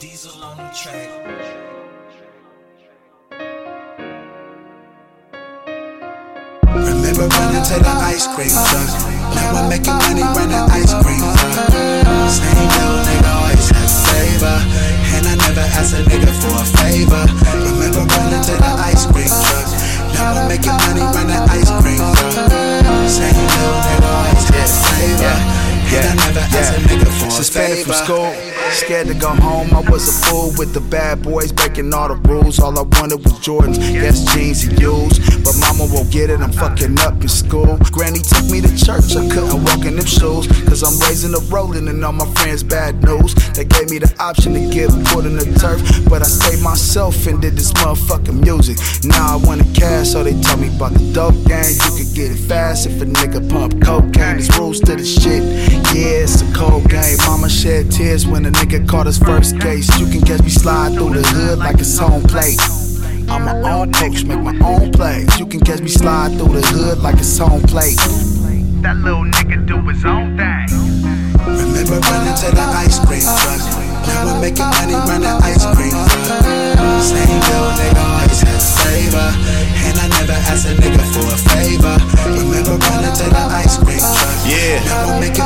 Diesel on the track. Remember running to the ice cream truck. Now I'm making money running ice cream truck. Same little nigga always had flavor. And I never asked a nigga for a favor. Remember running to the ice cream truck. Now I'm making money running ice cream truck. Same little nigga always had flavor. And I never asked a nigga for a favor. Suspended from school, scared to go home. I was a fool with the bad boys, breaking all the rules. All I wanted was Jordans, yes, jeans and U's. But mama won't get it, I'm fucking up in school. Granny took me to church, Raising a rolling and all my friends bad news. They gave me the option to get put in the turf. But I saved myself and did this motherfucking music. Now I want the cash, so they tell me about the dope game. You could get it fast if a nigga pump cocaine. There's rules to the shit. Yeah, it's a cold game. Mama shed tears when a nigga caught his first case. You can catch me slide through the hood like it's home plate. I'm my own coach, make my own plays. You can catch me slide through the hood like it's home plate. That little nigga do his own thing. Remember running to the ice cream truck. Now I'm making money running ice cream truck. Same little nigga always had flavor. And I never asked a nigga for a favor. Remember running to the ice cream truck. Yeah. Now I'm making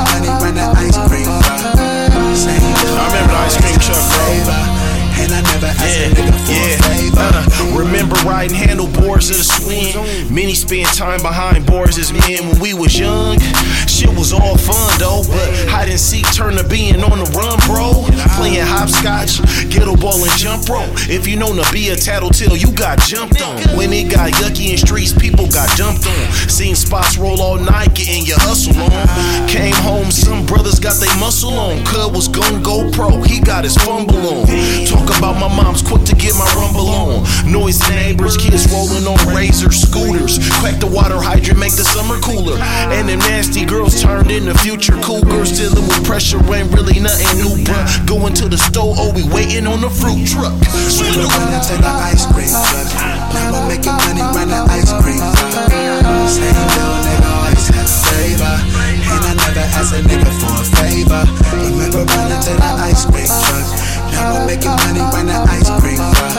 remember riding handlebars of the swing? Many spent time behind bars as men when we was young. Shit was all fun though, but hide and seek turned to being on the run, bro. Playing hopscotch, ghetto ball and jump rope. If you known to be a tattletale, you got jumped on. When it got yucky in streets, people got dumped on. Seen spots roll all night, getting your hustle on. Came home, some brothers got they muscle on. Cud was gon' go pro, he got his fumble on. Talk about my mom's quick to get my rumble on. Noisy neighbors, kids rolling on razor scooters. Crack the water hydrant, make the summer cooler. And them nasty girls turned into future cougars. Dealing with pressure ain't really nothing new, bruh. Going to the store, oh, we waiting on the fruit truck. Sweet Remember running to the ice cream truck. Now I'm making money running ice cream truck. Same little nigga always had flavor. And I never asked a nigga for a favor. Remember running to the ice cream truck. Now I'm making money running ice cream truck.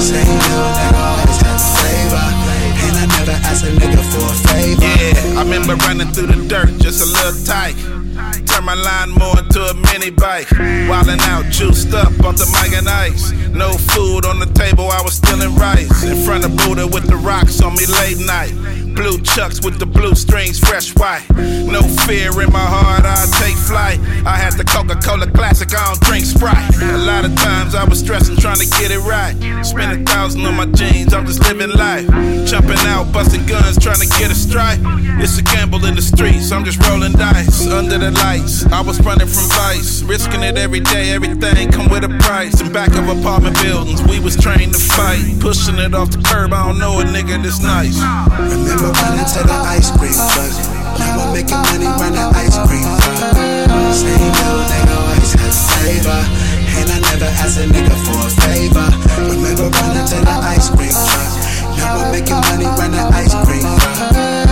Same little nigga always had flavor. And I never asked a nigga for a favor. Yeah, I remember running through the dirt, just a little tight. Turn my line more into a mini bike. Wildin' out, juiced up on the mic and ice. No food on the table, I was stealing rice. In front of Buddha with the rocks on me late night. Blue chucks with the blue strings, fresh white. No fear in my heart, I take flight. I had the Coca Cola Classic, I don't drink Sprite. A lot of times I was stressing, trying to get it right. Spend a thousand on my jeans, I'm just living life. Jumping out, busting guns, trying to get a strike. It's a gamble in streets, I'm just rolling dice under the lights. I was running from vice, risking it every day. Everything come with a price. In back of apartment buildings, we was trained to fight. Pushing it off the curb, I don't know a nigga that's nice. Remember running to the ice cream truck? Now I'm making money running ice cream truck. Same old nigga always had flavor, And I never asked a nigga for a favor. Remember running to the ice cream truck? Now I'm making money running ice cream truck.